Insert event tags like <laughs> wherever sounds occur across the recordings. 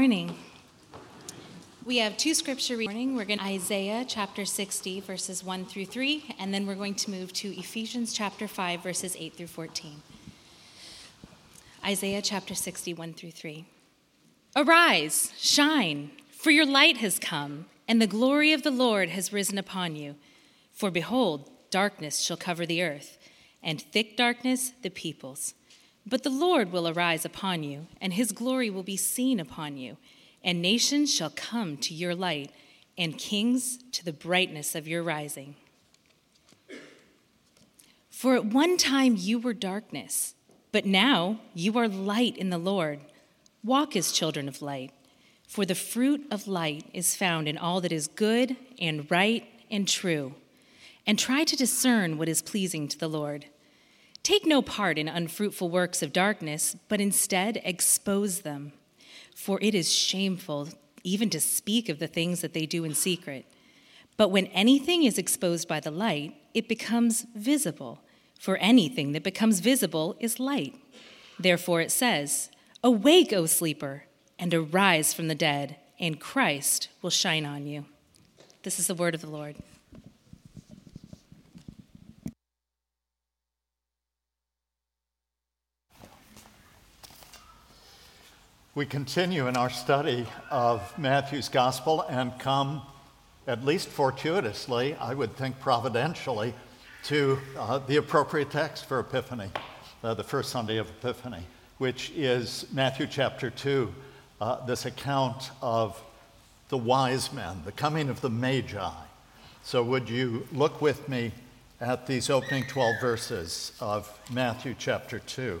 Morning. We have two scripture readings. We're going to Isaiah chapter 60 verses 1 through 3 and then we're going to move to Ephesians chapter 5 verses 8 through 14. Isaiah chapter 60 1 through 3. Arise, shine, for your light has come, and the glory of the Lord has risen upon you. For behold, darkness shall cover the earth, and thick darkness the peoples. But the Lord will arise upon you, and his glory will be seen upon you, and nations shall come to your light, and kings to the brightness of your rising. For at one time you were darkness, but now you are light in the Lord. Walk as children of light, for the fruit of light is found in all that is good and right and true. And try to discern what is pleasing to the Lord. Take no part in unfruitful works of darkness, but instead expose them. For it is shameful even to speak of the things that they do in secret. But when anything is exposed by the light, it becomes visible. For anything that becomes visible is light. Therefore it says, Awake, O sleeper, and arise from the dead, and Christ will shine on you. This is the word of the Lord. We continue in our study of Matthew's gospel and come, at least fortuitously, I would think providentially, to uh, the appropriate text for Epiphany, uh, the first Sunday of Epiphany, which is Matthew chapter 2, uh, this account of the wise men, the coming of the Magi. So, would you look with me at these opening 12 verses of Matthew chapter 2?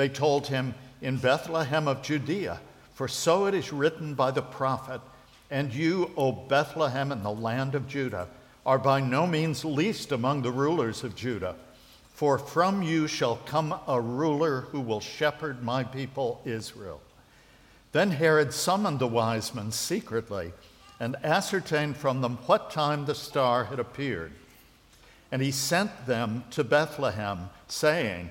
They told him, In Bethlehem of Judea, for so it is written by the prophet, And you, O Bethlehem in the land of Judah, are by no means least among the rulers of Judah. For from you shall come a ruler who will shepherd my people Israel. Then Herod summoned the wise men secretly and ascertained from them what time the star had appeared. And he sent them to Bethlehem, saying,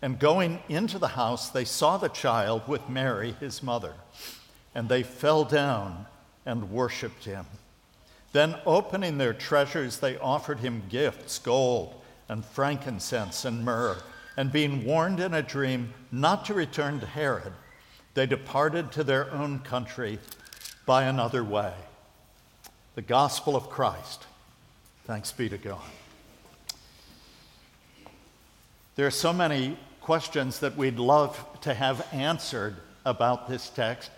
And going into the house, they saw the child with Mary, his mother, and they fell down and worshiped him. Then, opening their treasures, they offered him gifts gold and frankincense and myrrh. And being warned in a dream not to return to Herod, they departed to their own country by another way. The gospel of Christ. Thanks be to God. There are so many questions that we'd love to have answered about this text,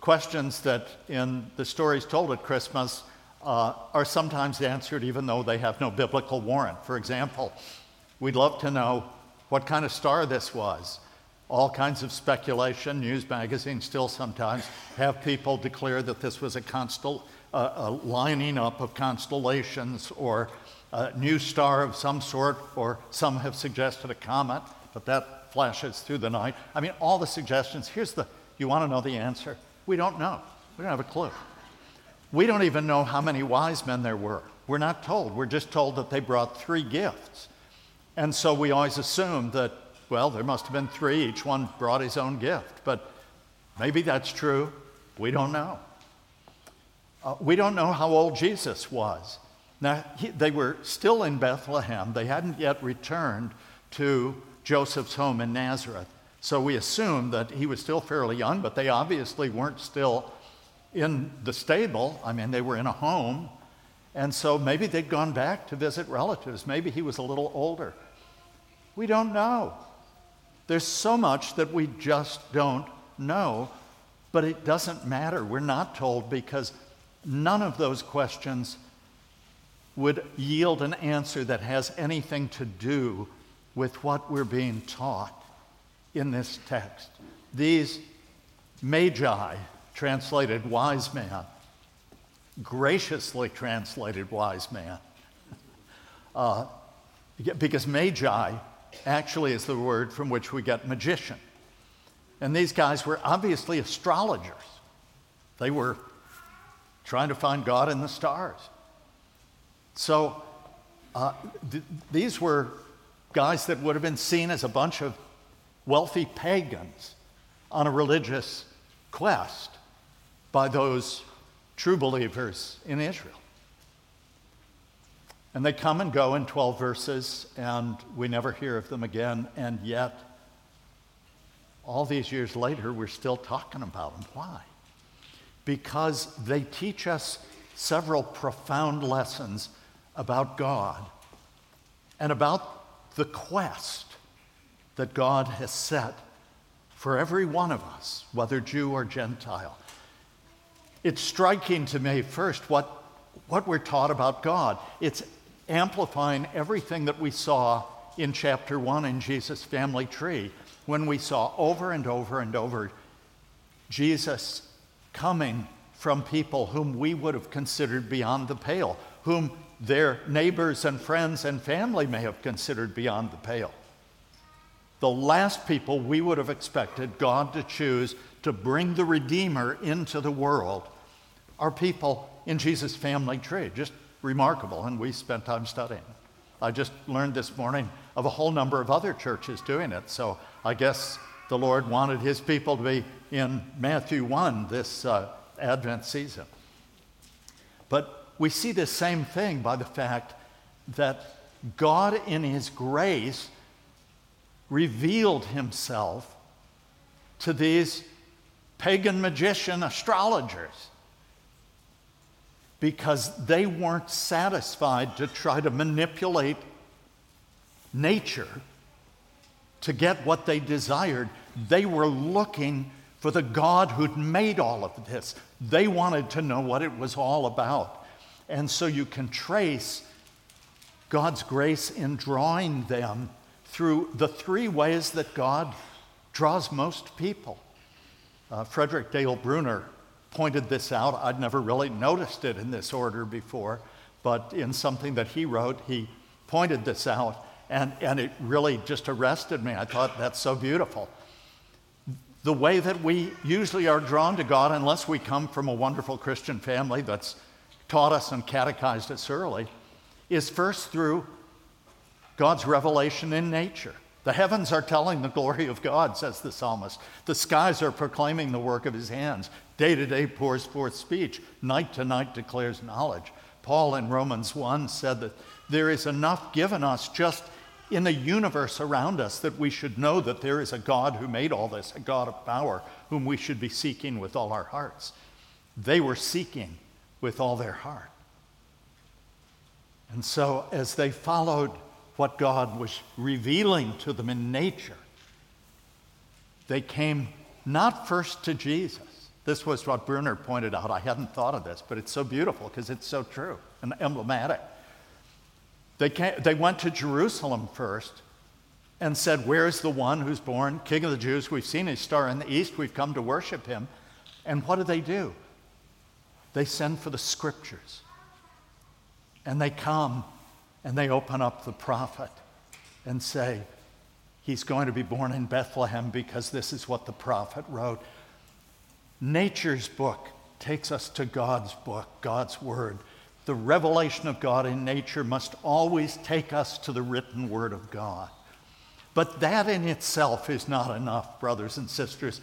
questions that in the stories told at Christmas uh, are sometimes answered even though they have no biblical warrant. For example, we'd love to know what kind of star this was. All kinds of speculation. News magazines still sometimes have people declare that this was a, constel- uh, a lining up of constellations or a new star of some sort, or some have suggested a comet but that flashes through the night. I mean, all the suggestions. Here's the you want to know the answer? We don't know. We don't have a clue. We don't even know how many wise men there were. We're not told. We're just told that they brought three gifts. And so we always assume that, well, there must have been three. Each one brought his own gift. But maybe that's true. We don't know. Uh, we don't know how old Jesus was. Now, he, they were still in Bethlehem. They hadn't yet returned to Joseph's home in Nazareth. So we assume that he was still fairly young, but they obviously weren't still in the stable. I mean, they were in a home. And so maybe they'd gone back to visit relatives. Maybe he was a little older. We don't know. There's so much that we just don't know, but it doesn't matter. We're not told because none of those questions would yield an answer that has anything to do with what we're being taught in this text. These magi, translated wise man, graciously translated wise man, <laughs> uh, because magi actually is the word from which we get magician. And these guys were obviously astrologers. They were trying to find God in the stars. So uh, th- these were guys that would have been seen as a bunch of wealthy pagans on a religious quest by those true believers in Israel. And they come and go in 12 verses, and we never hear of them again, and yet, all these years later, we're still talking about them. Why? Because they teach us several profound lessons about God and about the quest that God has set for every one of us, whether Jew or Gentile. It's striking to me, first, what, what we're taught about God. It's amplifying everything that we saw in chapter one in Jesus' family tree, when we saw over and over and over Jesus coming from people whom we would have considered beyond the pale, whom their neighbors and friends and family may have considered beyond the pale. The last people we would have expected God to choose to bring the Redeemer into the world are people in Jesus' family tree. Just remarkable, and we spent time studying. I just learned this morning of a whole number of other churches doing it, so I guess the Lord wanted his people to be in Matthew 1 this uh, Advent season. But we see the same thing by the fact that God, in His grace, revealed Himself to these pagan magician astrologers because they weren't satisfied to try to manipulate nature to get what they desired. They were looking for the God who'd made all of this. They wanted to know what it was all about. And so you can trace God's grace in drawing them through the three ways that God draws most people. Uh, Frederick Dale Bruner pointed this out. I'd never really noticed it in this order before, but in something that he wrote, he pointed this out, and, and it really just arrested me. I thought that's so beautiful. The way that we usually are drawn to God, unless we come from a wonderful Christian family that's taught us and catechized us early, is first through God's revelation in nature. The heavens are telling the glory of God, says the psalmist. The skies are proclaiming the work of his hands. Day to day pours forth speech. Night to night declares knowledge. Paul in Romans 1 said that there is enough given us just in the universe around us that we should know that there is a God who made all this, a God of power, whom we should be seeking with all our hearts. They were seeking with all their heart. And so, as they followed what God was revealing to them in nature, they came not first to Jesus. This was what Bruner pointed out. I hadn't thought of this, but it's so beautiful because it's so true and emblematic. They, came, they went to Jerusalem first and said, Where is the one who's born King of the Jews? We've seen his star in the east. We've come to worship him. And what do they do? They send for the scriptures. And they come and they open up the prophet and say, He's going to be born in Bethlehem because this is what the prophet wrote. Nature's book takes us to God's book, God's word. The revelation of God in nature must always take us to the written word of God. But that in itself is not enough, brothers and sisters.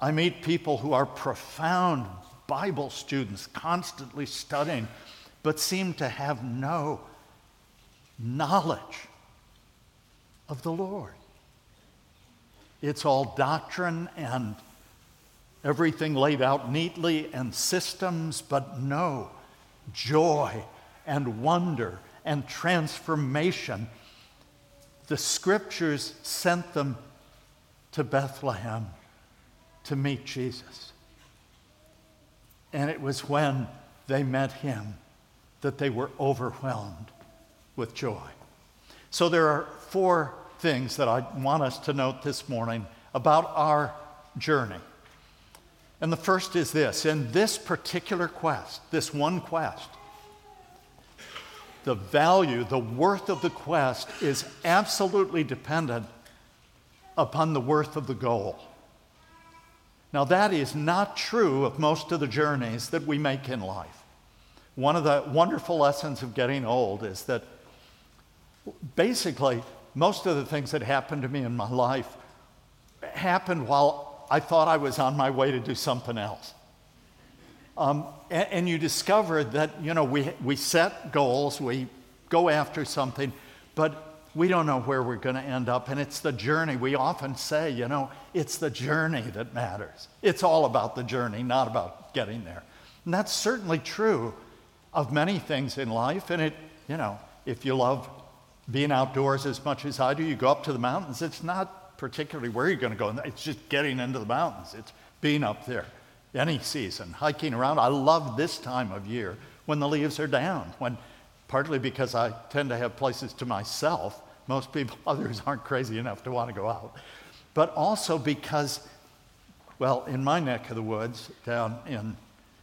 I meet people who are profound Bible students, constantly studying, but seem to have no knowledge of the Lord. It's all doctrine and everything laid out neatly and systems, but no, joy and wonder and transformation. The scriptures sent them to Bethlehem to meet Jesus. And it was when they met him that they were overwhelmed with joy. So there are four things that I want us to note this morning about our journey. And the first is this in this particular quest, this one quest, the value, the worth of the quest is absolutely dependent upon the worth of the goal. Now, that is not true of most of the journeys that we make in life. One of the wonderful lessons of getting old is that basically most of the things that happened to me in my life happened while I thought I was on my way to do something else. Um, and, and, you discover that, you know, we, we set goals, we go after something, but we don't know where we're going to end up. And it's the journey. We often say, you know, it's the journey that matters. It's all about the journey, not about getting there. And that's certainly true of many things in life. And it, you know, if you love being outdoors as much as I do, you go up to the mountains. It's not particularly where you're going to go, it's just getting into the mountains, it's being up there any season, hiking around. I love this time of year when the leaves are down, when partly because I tend to have places to myself. Most people, <laughs> others aren't crazy enough to want to go out. But also because, well, in my neck of the woods, down in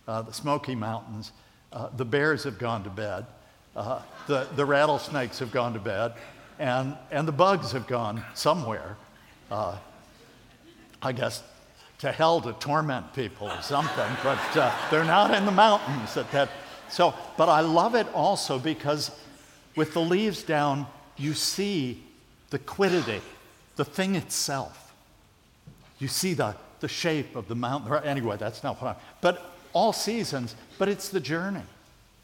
uh, the Smoky Mountains, uh, the bears have gone to bed, uh, the, the rattlesnakes have gone to bed, and, and the bugs have gone somewhere. Uh, I guess to hell to torment people or something, but uh, they're not in the mountains at that. So, but I love it also because with the leaves down, you see the quiddity, the thing itself. You see the, the shape of the mountain. Anyway, that's not what I'm. But all seasons, but it's the journey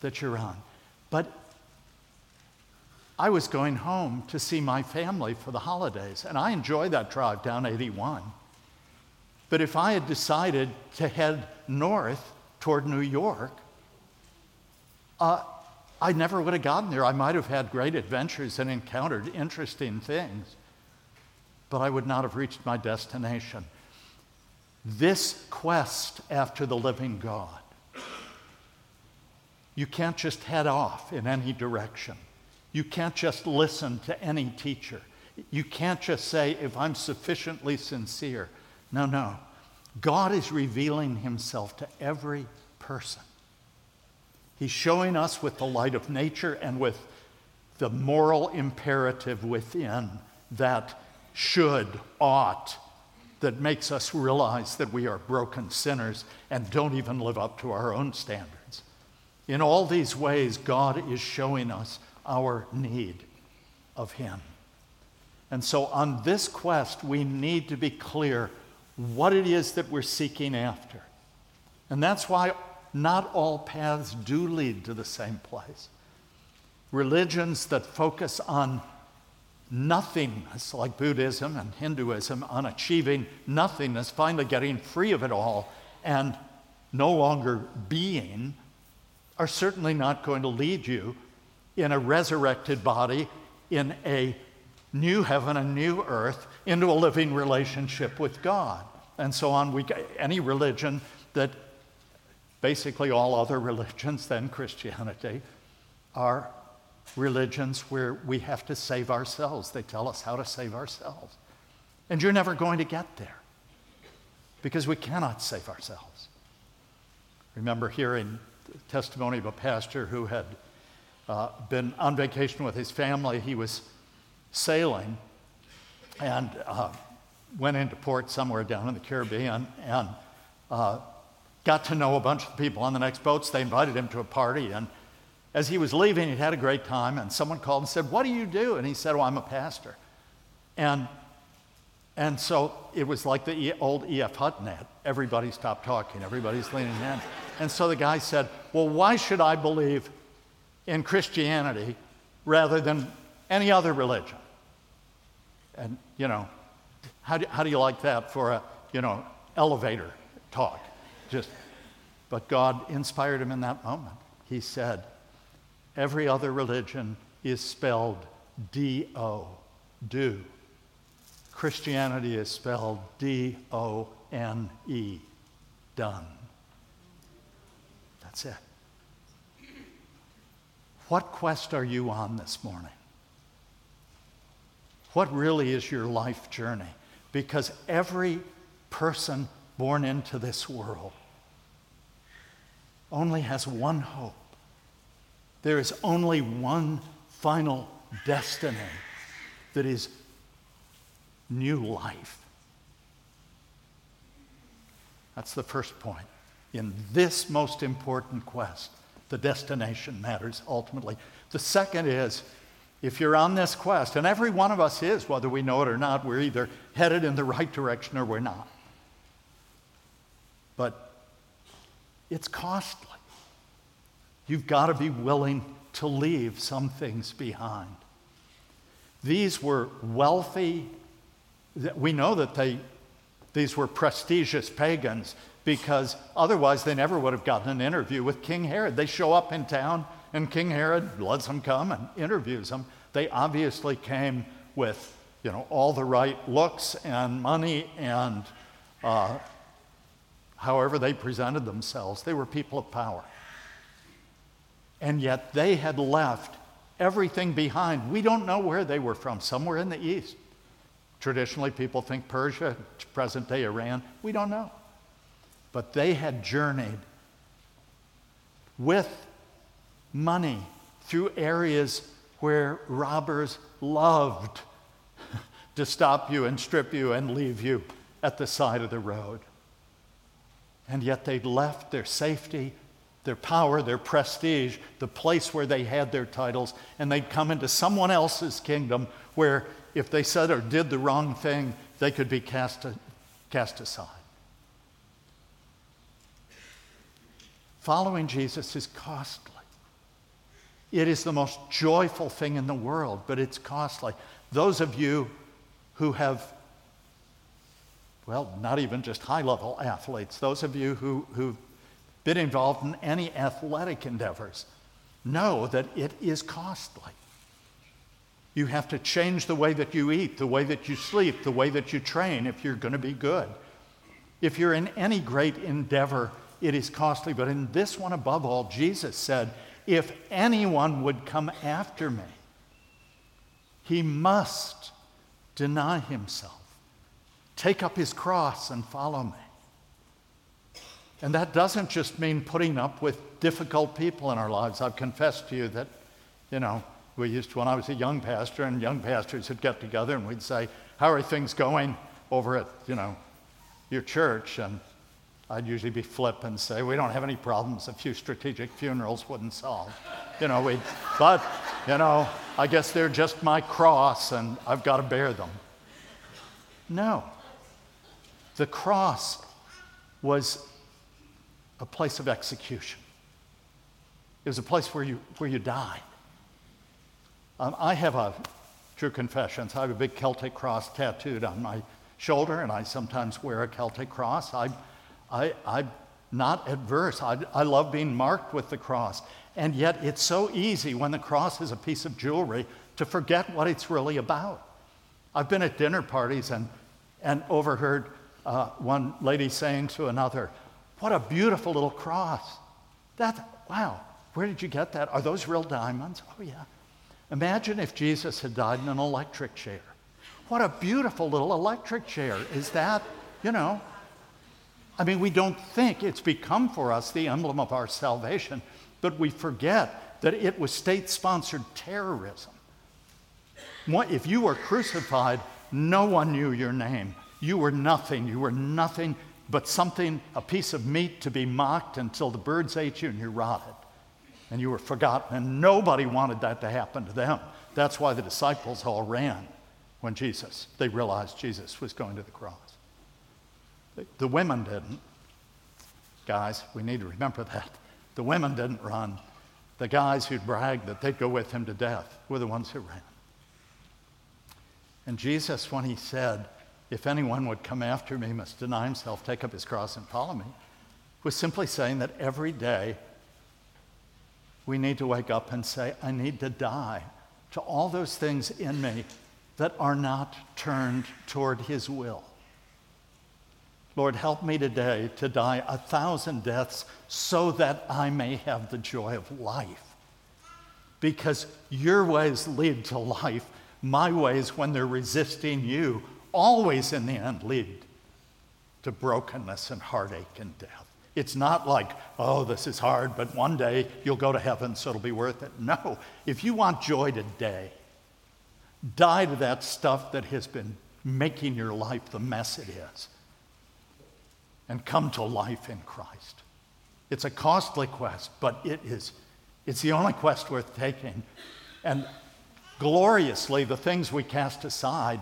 that you're on. But I was going home to see my family for the holidays, and I enjoy that drive down 81. But if I had decided to head north toward New York, uh, I never would have gotten there. I might have had great adventures and encountered interesting things, but I would not have reached my destination. This quest after the living God, you can't just head off in any direction. You can't just listen to any teacher. You can't just say, if I'm sufficiently sincere, no, no. God is revealing himself to every person. He's showing us with the light of nature and with the moral imperative within that should, ought, that makes us realize that we are broken sinners and don't even live up to our own standards. In all these ways, God is showing us our need of Him. And so, on this quest, we need to be clear what it is that we're seeking after. And that's why not all paths do lead to the same place. Religions that focus on nothingness, like Buddhism and Hinduism, on achieving nothingness, finally getting free of it all, and no longer being, are certainly not going to lead you in a resurrected body in a new heaven and new earth into a living relationship with God. And so on. We, any religion that basically all other <laughs> religions than Christianity are religions where we have to save ourselves. They tell us how to save ourselves. And you're never going to get there because we cannot save ourselves. Remember hearing the testimony of a pastor who had uh, been on vacation with his family. He was sailing and uh, went into port somewhere down in the Caribbean and uh, got to know a bunch of people on the next boats. They invited him to a party. And as he was leaving, he had a great time. And someone called and said, What do you do? And he said, Oh, I'm a pastor. And, and so it was like the old E.F. Hutton ad. Everybody stopped talking, everybody's leaning in. And so the guy said, Well, why should I believe in Christianity rather than any other religion? And, you know, how do, how do you like that for a, you know, elevator talk. Just, but God inspired him in that moment. He said, Every other religion is spelled D O, do. Christianity is spelled D O N E, done. That's it. What quest are you on this morning? What really is your life journey? Because every person born into this world only has one hope. There is only one final destiny that is new life. That's the first point. In this most important quest, the destination matters ultimately. The second is if you're on this quest, and every one of us is, whether we know it or not, we're either headed in the right direction or we're not. But it's costly. You've got to be willing to leave some things behind. These were wealthy, we know that they, these were prestigious pagans because otherwise they never would have gotten an interview with King Herod. They show up in town and King Herod lets them come and interviews them. They obviously came with, you know, all the right looks and money and uh, however they presented themselves. They were people of power. And yet they had left everything behind. We don't know where they were from, somewhere in the east. Traditionally, people think Persia, present day Iran. We don't know. But they had journeyed with money through areas where robbers loved <laughs> to stop you and strip you and leave you at the side of the road. And yet they'd left their safety their power, their prestige, the place where they had their titles, and they'd come into someone else's kingdom where if they said or did the wrong thing, they could be cast, cast aside. Following Jesus is costly. It is the most joyful thing in the world, but it's costly. Those of you who have, well, not even just high level athletes, those of you who, who've been involved in any athletic endeavors know that it is costly. You have to change the way that you eat, the way that you sleep, the way that you train if you're going to be good. If you're in any great endeavor, it is costly. But in this one, above all, Jesus said, If anyone would come after me, he must deny himself, take up his cross, and follow me. And that doesn't just mean putting up with difficult people in our lives. I've confessed to you that, you know, we used to, when I was a young pastor, and young pastors would get together and we'd say, How are things going over at, you know, your church? And I'd usually be flip and say, We don't have any problems a few strategic funerals wouldn't solve. You know, we, but, you know, I guess they're just my cross and I've got to bear them. No. The cross was a place of execution. It was a place where you, where you died. Um, I have a, true confessions, I have a big Celtic cross tattooed on my shoulder, and I sometimes wear a Celtic cross. I, I, I'm not adverse. I, I love being marked with the cross. And yet, it's so easy when the cross is a piece of jewelry to forget what it's really about. I've been at dinner parties and, and overheard uh, one lady saying to another, what a beautiful little cross. That, wow, where did you get that? Are those real diamonds? Oh, yeah. Imagine if Jesus had died in an electric chair. What a beautiful little electric chair. Is that, you know, I mean, we don't think it's become for us the emblem of our salvation, but we forget that it was state sponsored terrorism. If you were crucified, no one knew your name. You were nothing. You were nothing but something, a piece of meat to be mocked until the birds ate you and you rotted and you were forgotten. And nobody wanted that to happen to them. That's why the disciples all ran when Jesus, they realized Jesus was going to the cross. The women didn't. Guys, we need to remember that. The women didn't run. The guys who'd bragged that they'd go with him to death were the ones who ran. And Jesus, when he said, if anyone would come after me, must deny himself, take up his cross, and follow me, was simply saying that every day we need to wake up and say, I need to die to all those things in me that are not turned toward his will. Lord, help me today to die a thousand deaths so that I may have the joy of life. Because your ways lead to life, my ways, when they're resisting you, always in the end lead to brokenness and heartache and death. It's not like, oh, this is hard, but one day you'll go to heaven, so it'll be worth it. No. If you want joy today, die to that stuff that has been making your life the mess it is and come to life in Christ. It's a costly quest, but it is it's the only quest worth taking. And gloriously, the things we cast aside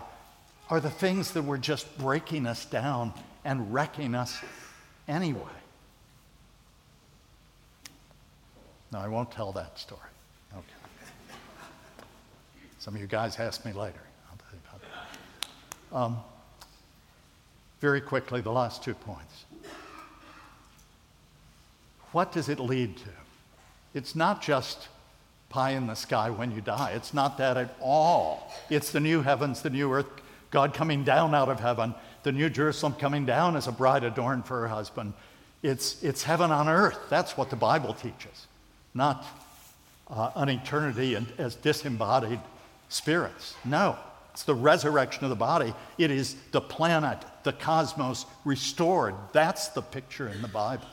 are the things that were just breaking us down and wrecking us anyway. No, I won't tell that story. Okay. Some of you guys ask me later. I'll tell you about that. Um, very quickly, the last two points. What does it lead to? It's not just pie in the sky when you die. It's not that at all. It's the new heavens, the new earth, God coming down out of heaven, the new Jerusalem coming down as a bride adorned for her husband. It's, it's heaven on earth. That's what the Bible teaches, not uh, an eternity and, as disembodied spirits. No, it's the resurrection of the body. It is the planet, the cosmos restored. That's the picture in the Bible.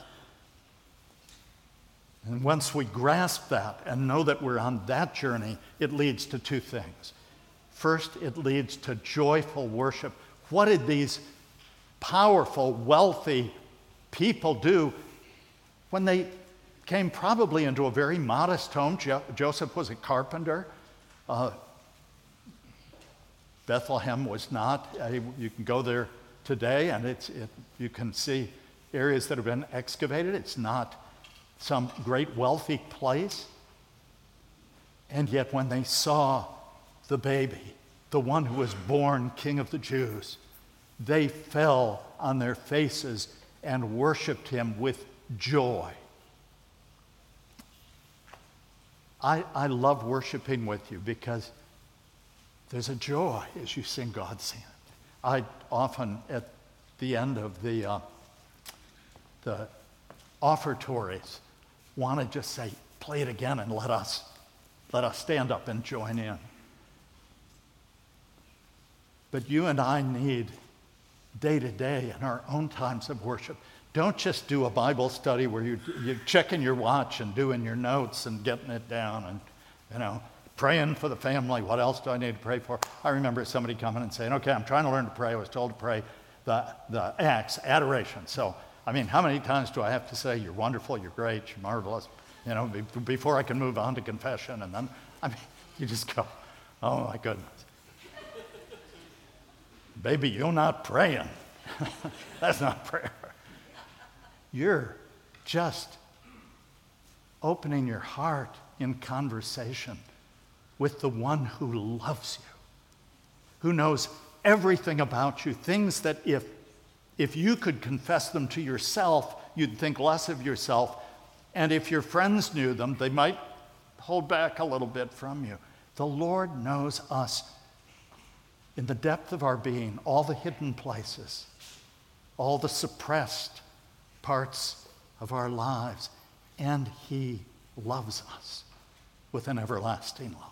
And once we grasp that and know that we're on that journey, it leads to two things. First, it leads to joyful worship. What did these powerful, wealthy people do when they came probably into a very modest home? Jo- Joseph was a carpenter. Uh, Bethlehem was not. Uh, you can go there today and it's, it, you can see areas that have been excavated. It's not some great wealthy place. And yet, when they saw the baby, the one who was born King of the Jews, they fell on their faces and worshiped him with joy. I, I love worshiping with you because there's a joy as you sing God's hand. I often, at the end of the, uh, the offertories, want to just say, play it again and let us, let us stand up and join in. But you and I need day to day in our own times of worship. Don't just do a Bible study where you, you're checking your watch and doing your notes and getting it down and, you know, praying for the family. What else do I need to pray for? I remember somebody coming and saying, okay, I'm trying to learn to pray. I was told to pray the, the acts, adoration. So I mean, how many times do I have to say, you're wonderful, you're great, you're marvelous, you know, before I can move on to confession? And then, I mean, <laughs> you just go, oh my goodness. Baby, you're not praying. <laughs> That's not prayer. You're just opening your heart in conversation with the one who loves you, who knows everything about you, things that if if you could confess them to yourself, you'd think less of yourself. And if your friends knew them, they might hold back a little bit from you. The Lord knows us in the depth of our being, all the hidden places, all the suppressed parts of our lives, and He loves us with an everlasting love.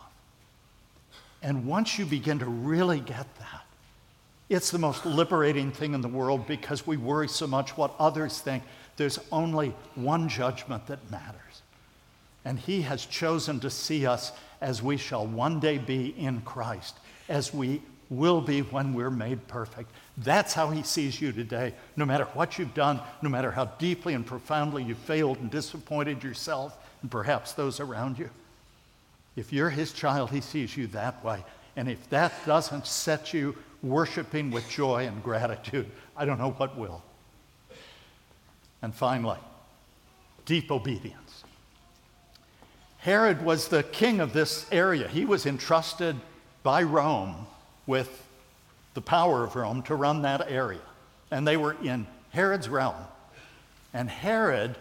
And once you begin to really get that, it's the most liberating thing in the world because we worry so much what others think. There's only one judgment that matters. And He has chosen to see us as we shall one day be in Christ, as we will be when we're made perfect. That's how He sees you today. No matter what you've done, no matter how deeply and profoundly you failed and disappointed yourself and perhaps those around you. If you're His child, He sees you that way. And if that doesn't set you worshiping with joy and gratitude. I don't know what will. And finally, deep obedience. Herod was the king of this area. He was entrusted by Rome with the power of Rome to run that area. And they were in Herod's realm. And Herod,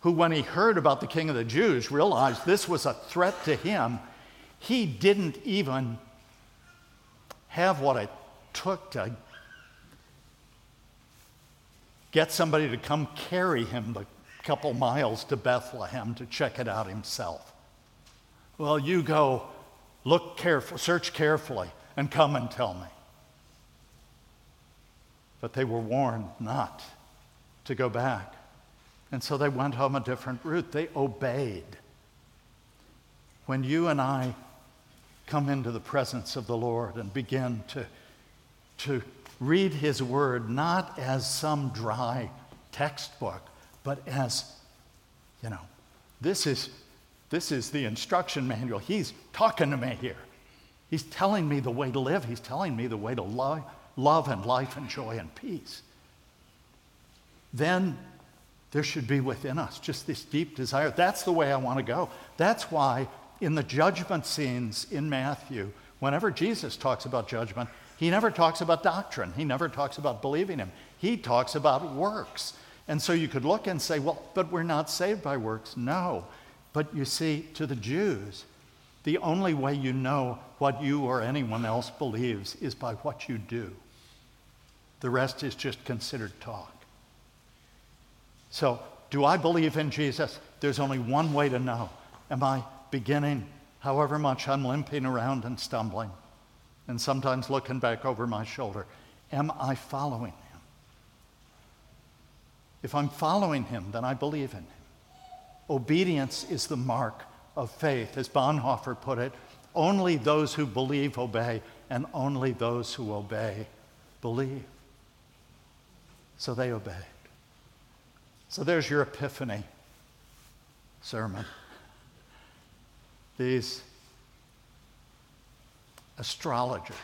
who, when he heard about the king of the Jews, realized this was a threat to him, he didn't even have what it took to get somebody to come carry him the couple miles to Bethlehem to check it out himself. Well, you go look careful, search carefully, and come and tell me. But they were warned not to go back. And so they went home a different route. They obeyed. When you and I come into the presence of the Lord and begin to, to read His Word not as some dry textbook, but as, you know, this is, this is the instruction manual. He's talking to me here. He's telling me the way to live, He's telling me the way to love, love and life and joy and peace. Then there should be within us just this deep desire. That's the way I want to go. That's why in the judgment scenes in Matthew, whenever Jesus talks about judgment, he never talks about doctrine. He never talks about believing him. He talks about works. And so you could look and say, well, but we're not saved by works. No. But you see, to the Jews, the only way you know what you or anyone else believes is by what you do. The rest is just considered talk. So, do I believe in Jesus? There's only one way to know. Am I beginning, however much I'm limping around and stumbling, and sometimes looking back over my shoulder? Am I following him? If I'm following him, then I believe in him. Obedience is the mark of faith. As Bonhoeffer put it, only those who believe obey, and only those who obey believe. So they obeyed. So there's your epiphany sermon. These astrologers,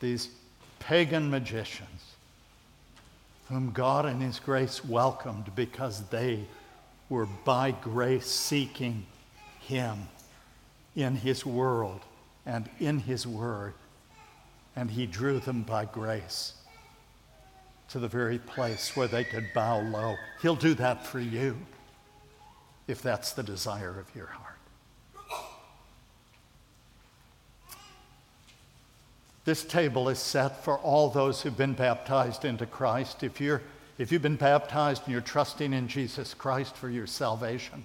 these pagan magicians, whom God in His grace welcomed because they were by grace seeking Him in His world and in His Word, and He drew them by grace to the very place where they could bow low. He'll do that for you if that's the desire of your heart. This table is set for all those who've been baptized into Christ. If, you're, if you've been baptized and you're trusting in Jesus Christ for your salvation,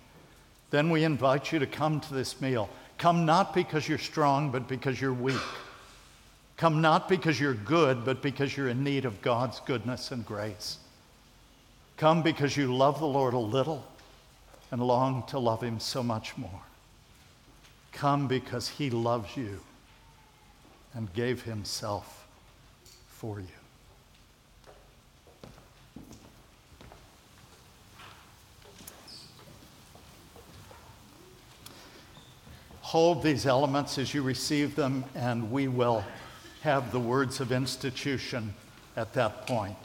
then we invite you to come to this meal. Come not because you're strong, but because you're weak. Come not because you're good, but because you're in need of God's goodness and grace. Come because you love the Lord a little and long to love Him so much more. Come because He loves you and gave himself for you. Hold these elements as you receive them, and we will have the words of institution at that point.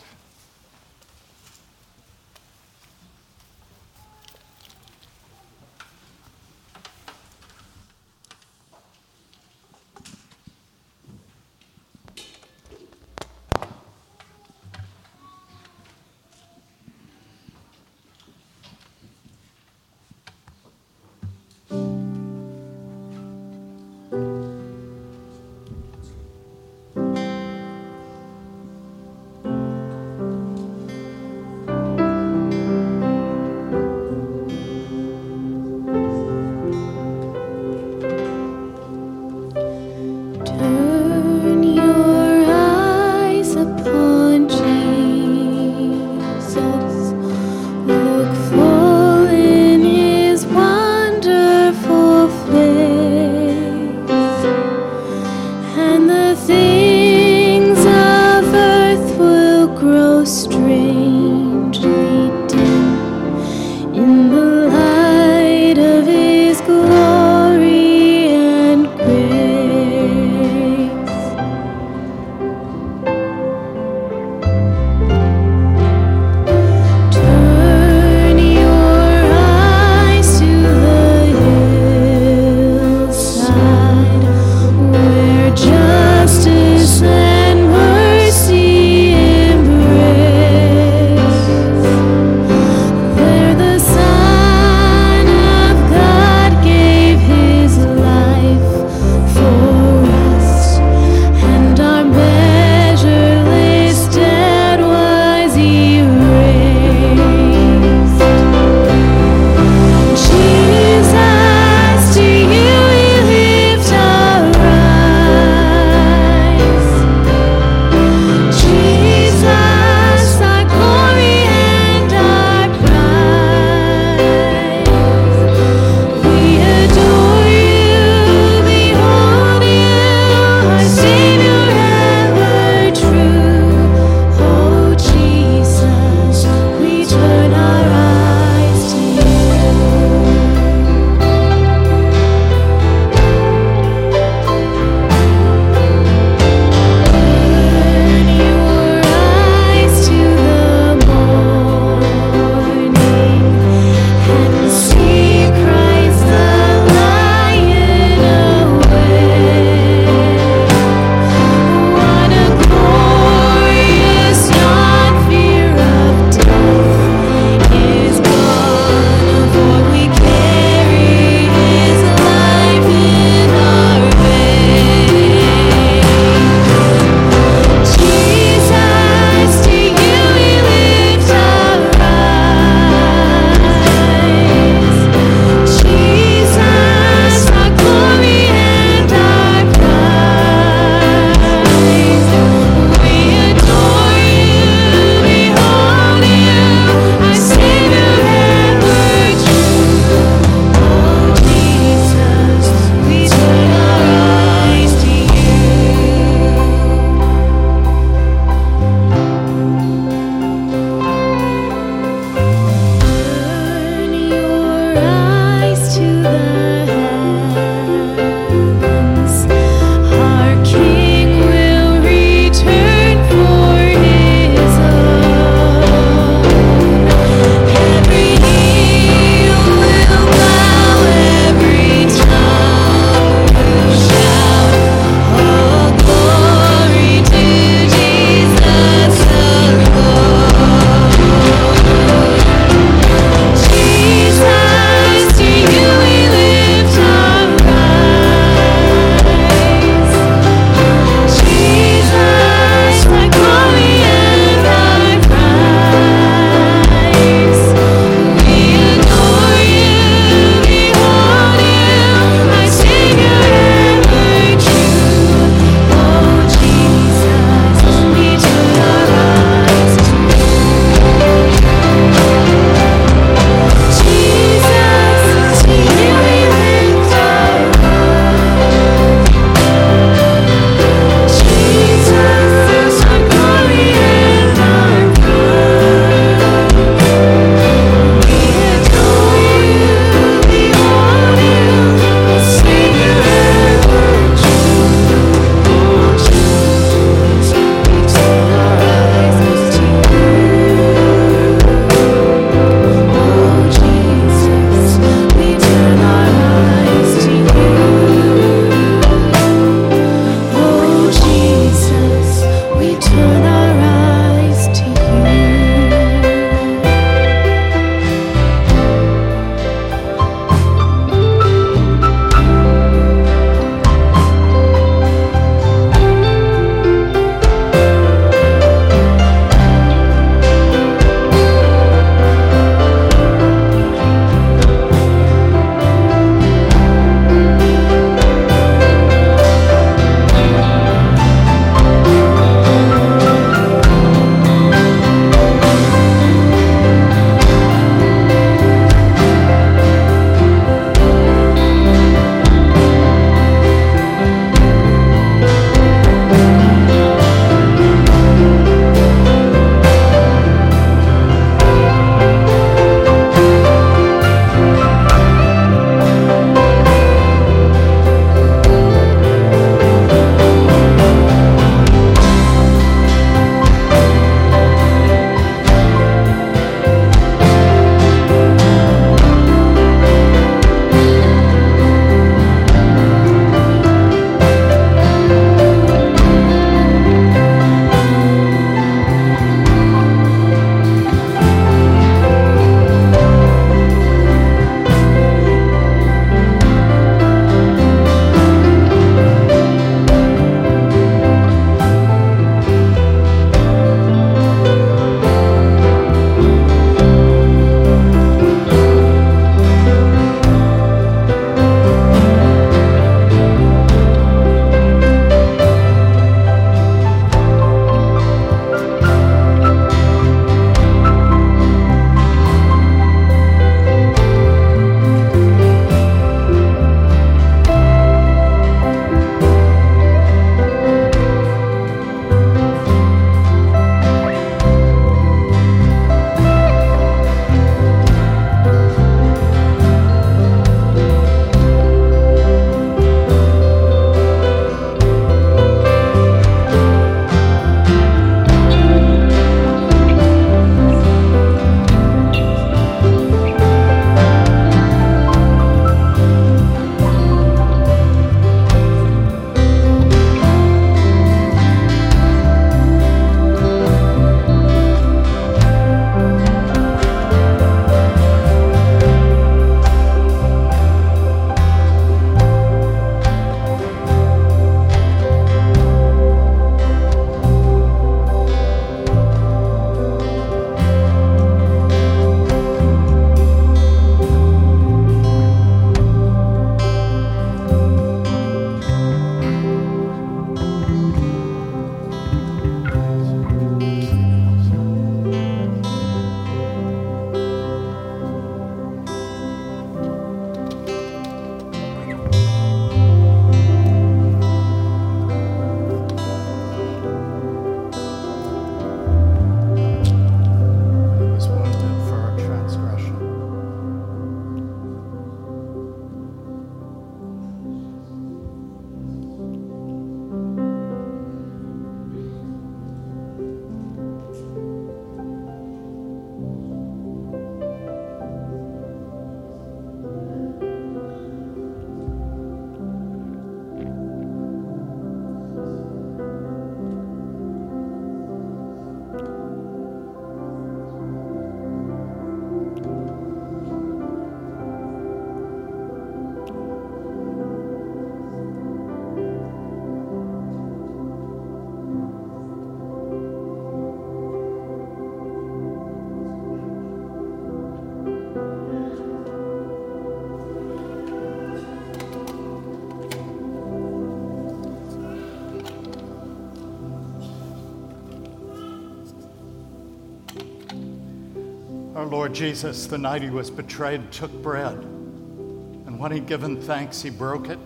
Our Lord Jesus, the night he was betrayed, took bread. And when he'd given thanks, he broke it,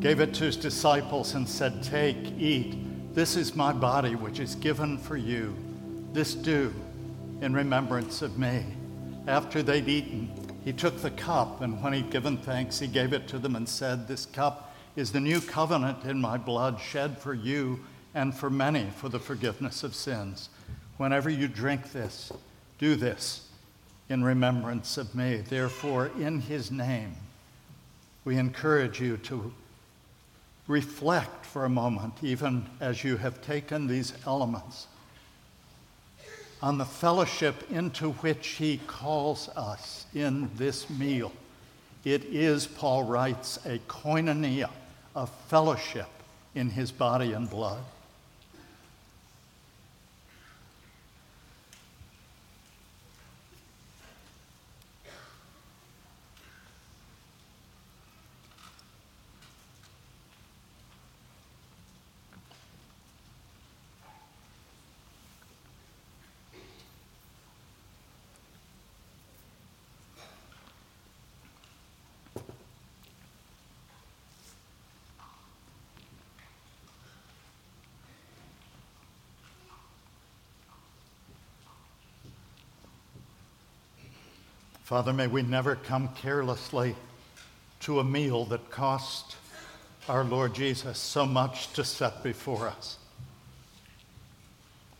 gave it to his disciples, and said, Take, eat. This is my body, which is given for you. This do in remembrance of me. After they'd eaten, he took the cup, and when he'd given thanks, he gave it to them and said, This cup is the new covenant in my blood, shed for you and for many for the forgiveness of sins. Whenever you drink this, do this in remembrance of me. Therefore, in his name, we encourage you to reflect for a moment, even as you have taken these elements, on the fellowship into which he calls us in this meal. It is, Paul writes, a koinonia, a fellowship in his body and blood. Father, may we never come carelessly to a meal that cost our Lord Jesus so much to set before us.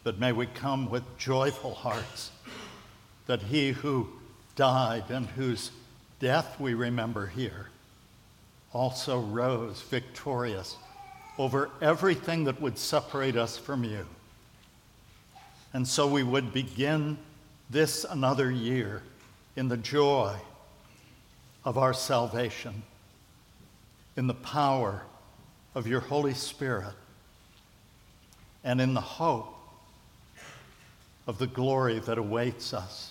But may we come with joyful hearts that he who died and whose death we remember here also rose victorious over everything that would separate us from you. And so we would begin this another year in the joy of our salvation, in the power of your Holy Spirit, and in the hope of the glory that awaits us